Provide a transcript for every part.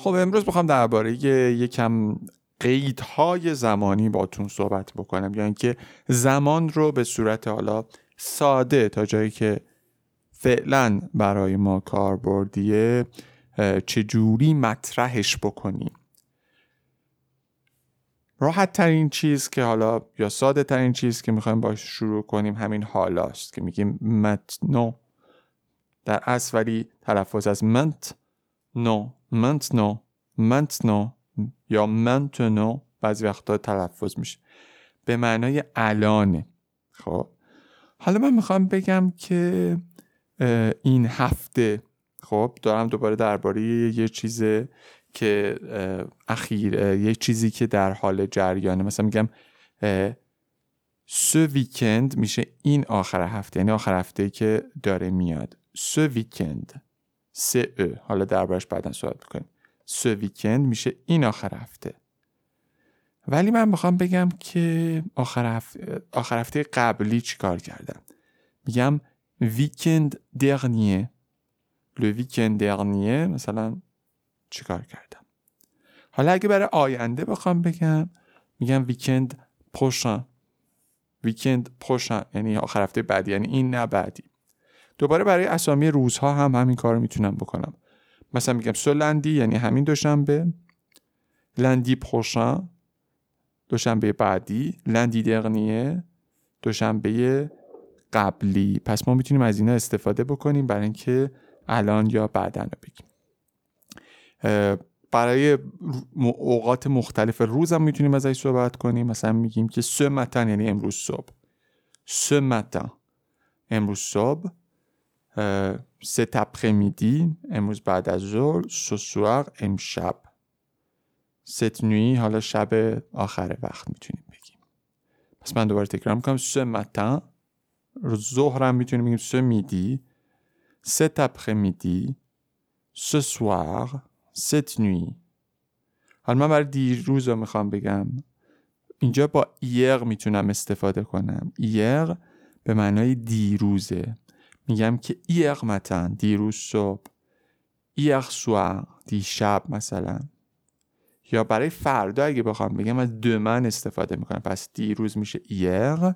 خب امروز می‌خوام درباره یکم قیدهای زمانی باتون صحبت بکنم. یعنی که زمان رو به صورت حالا ساده تا جایی که فعلا برای ما کاربردیه چجوری مطرحش بکنیم. راحت ترین چیز که حالا یا ساده ترین چیز که می‌خوایم باش شروع کنیم همین حالاست که میگیم متنو در اصل ولی تلفظ از منت نو maintenant maintenant یا maintenant بعضی وقتا تلفظ میشه. به معنای الانه. خب؟ حالا من می‌خوام بگم که این هفته خب دارم دوباره درباره یه چیز که اخیر یه چیزی که در حال جریانه. مثلا میگم سو ویکند میشه این آخر هفته یعنی آخر هفته که داره میاد. سو ویکند. سه او حالا دربارش بعدا صحبت می‌کنیم سو ویکند میشه این آخر هفته. ولی من می‌خوام بگم که آخر هفته, آخر هفته قبلی چیکار کردم؟ میگم ویکند درنیه. لو ویکند درنیه مثلا چیکار کردم؟ حالا اگه برای آینده بخوام بگم میگم ویکند پروشان ویکند پروشان یعنی آخر هفته بعدی. یعنی این نه بعدی. دوباره برای اسامی روزها هم همین کار می‌تونم بکنم. مثلا میگم سو لندی یعنی همین دوشنبه. لندی پروشان دوشنبه بعدی. لندی درنیه دوشنبه قبلی. پس ما می‌تونیم از اینا استفاده بکنیم برای اینکه الان یا بعدا رو بگیم. برای اوقات مختلف روز هم می‌تونیم ازش صحبت کنیم. مثلا میگیم که ce matin یعنی امروز صبح. ce matin. امروز صبح. cet après-midi امروز بعد از ظهر ce soir امشب. cette nuit حالا شب آخر وقت می‌تونیم بگیم. پس من دوباره تکرار می‌کنم. ce matin. ظهرم می‌تونیم بگیم ce midi. cet après-midi ce soir cette nuit. حالا من برای دیروز رو می‌خوام بگم. اینجا با hier می‌تونم استفاده کنم. hier به معنای دیروزه. میگم که hier matin دیروز صبح hier soir دیشب مثلا. یا برای فردا اگه بخوام بگم از demain استفاده می‌کنم. پس دیروز میشه hier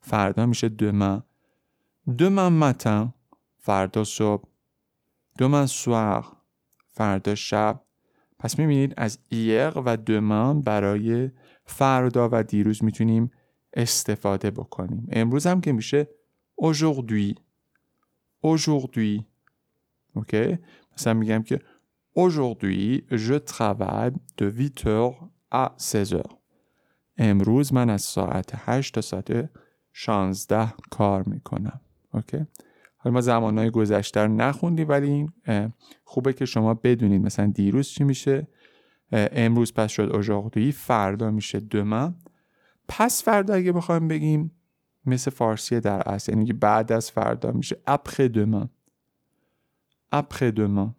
فردا میشه دمن. دمن متن فردا صبح. دمن سوار فردا شب. پس می‌بینید از ایر و دمن برای فردا و دیروز می‌تونیم استفاده بکنیم. امروز هم که میشه aujourd'hui. Aujourd'hui. OK مثلا میگم که aujourd'hui je travaille de 8h à 16h. امروز من از ساعت 8 تا ساعت 16 کار می‌کنم. اوکی حالا ما زمانهای گذشته رو نخوندیم ولی این خوبه که شما بدونید مثلا دیروز چی میشه امروز پس شد aujourd'hui فردا میشه demain پس فردا اگه بخوایم بگیم مثل فارسی در اصل یعنی بعد از فردا میشه après demain. Après demain.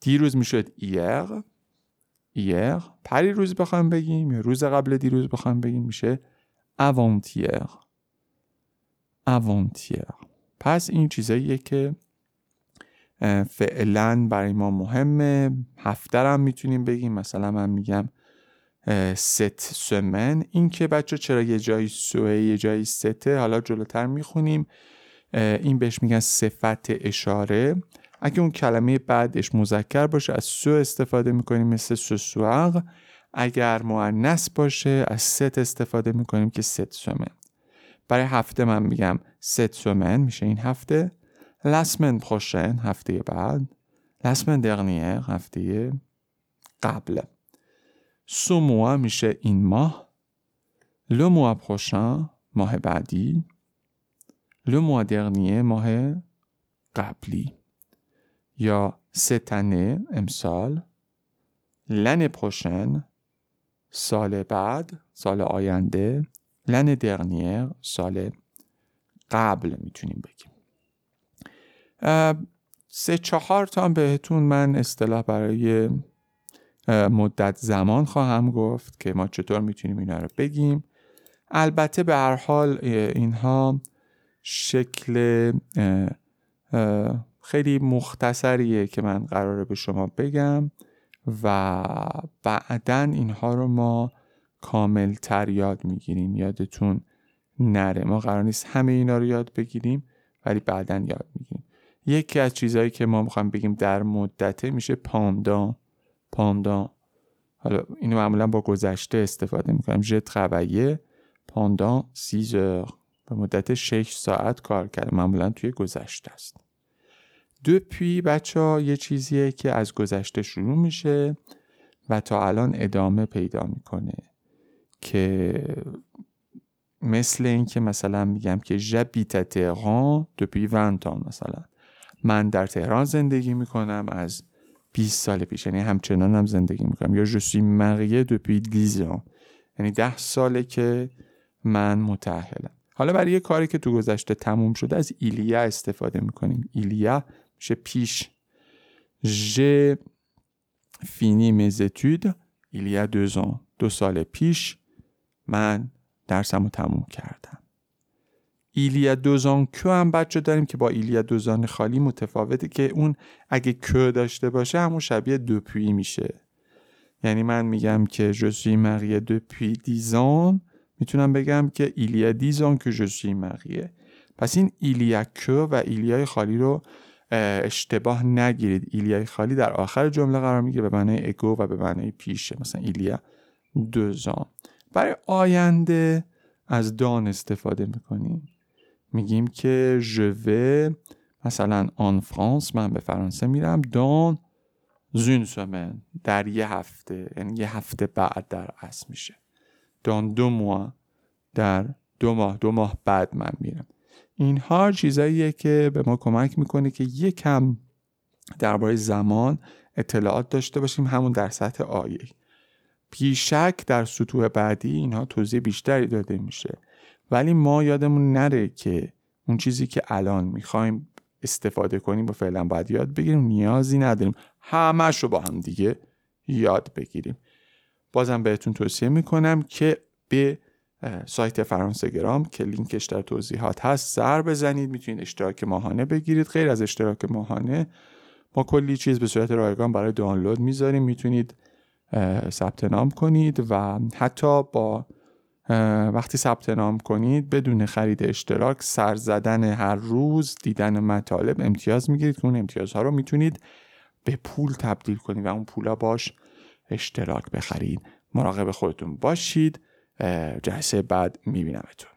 دیروز می‌شد hier hier. پری روز بخوام بگیم یا روز قبل دیروز بخوام بگیم میشه avant-hier. avant-hier. پس این چیزاییه که فعلا برای ما مهمه. هفته هم می‌تونیم بگیم. مثلا من میگم ست سمن. این که بچه چرا یه جایی سوه یه جایی سته حالا جلوتر می‌خونیم. این بهش میگن صفت اشاره. اگه اون کلمه بعدش مذکر باشه از ce استفاده می‌کنیم مثل ce soir اگر مونث باشه از cette استفاده می‌کنیم که cette semaine. برای هفته من میگم cette semaine. میشه این هفته. la semaine prochaine هفته بعد. la semaine dernière هفته قبل. ce میشه این ماه. لو ماه پروشن ماه بعدی. le mois dernier ماه قبلی. یا cette année امسال. l'année prochaine سال بعد سال آینده. l'année dernière سال قبل می‌تونیم بگیم. سه چهار تا بهتون من اصطلاح برای مدت زمان خواهم گفت که ما چطور می‌تونیم اینا رو بگیم. البته به هر حال اینها شکل خیلی مختصریه که من قراره به شما بگم و بعدا اینها رو ما کامل تر یاد می‌گیریم. یادتون نره. ما قرار نیست همه اینا رو یاد بگیریم ولی بعدا یاد می‌گیریم. یکی از چیزهایی که ما می‌خوایم بگیم در مدته میشه پاندان. پاندان حالا اینو معمولا با گذشته استفاده می‌کنم. ژ travaillé pendant 6 heures به مدت 6 ساعت کار کرد معمولا توی گذشته است. دوپی بچه ها یه چیزیه که از گذشته شروع میشه و تا الان ادامه پیدا می‌کنه که مثل اینکه مثلا میگم که j'habite تهران 20 ans مثلا. من در تهران زندگی می‌کنم از 20 سال پیش. یعنی همچنان هم زندگی می‌کنم. یا suis marié depuis 10 ans. یعنی 10 ساله که من متأهلم. حالا برای یه کاری که تو گذشته تموم شده از ایلیا استفاده می‌کنیم. ایلیا میشه پیش. il y a deux ans. دو سال پیش من درسمو تموم کردم. ایلیا دوزان کو هم بچه داریم که با ایلیا دوزان خالی متفاوته که اون اگه که داشته باشه همون شبیه دوپوی میشه. یعنی من میگم که جسوی مریه دوپوی دیزان می‌تونم بگم که ایلیا دیزان که جسوی مریه پس این ایلیا که و ایلیای خالی رو اشتباه نگیرید. ایلیای خالی در آخر جمله قرار می‌گیره به معنی اگو و به معنی پیشه. مثلا ایلیا دوزان. برای آینده از دان استفاده می‌کنیم میگیم که ژوه مثلا آن فرانس من به فرانسه میرم دان زون سمن در یه هفته یعنی یه هفته بعد در اصل میشه. دان دو ماه در دو ماه دو ماه بعد من میرم. اینها چیزاییه که به ما کمک می‌کنه که یکم درباره زمان اطلاعات داشته باشیم همون در سطح آیه. بیشک در سطوح بعدی اینها توضیح بیشتری داده میشه. ولی ما یادمون نره که اون چیزی که الان می‌خوایم استفاده کنیم و فعلا باید یاد بگیریم نیازی نداریم. همش رو با هم دیگه یاد بگیریم. بازم بهتون توصیه می‌کنم که به سایت فرانسه گرام که لینکش در توضیحات هست سر بزنید. می‌تونید اشتراک ماهانه بگیرید. غیر از اشتراک ماهانه ما کلی چیز به صورت رایگان برای دانلود می‌ذاریم. می‌تونید ثبت نام کنید و حتی با وقتی ثبت نام کنید بدون خرید اشتراک سر زدن هر روز دیدن مطالب امتیاز می‌گیرید. که اون امتیازها رو می‌تونید به پول تبدیل کنید و اون پولا باش اشتراک بخرید. مراقب خودتون باشید. جلسه بعد میبینمتون.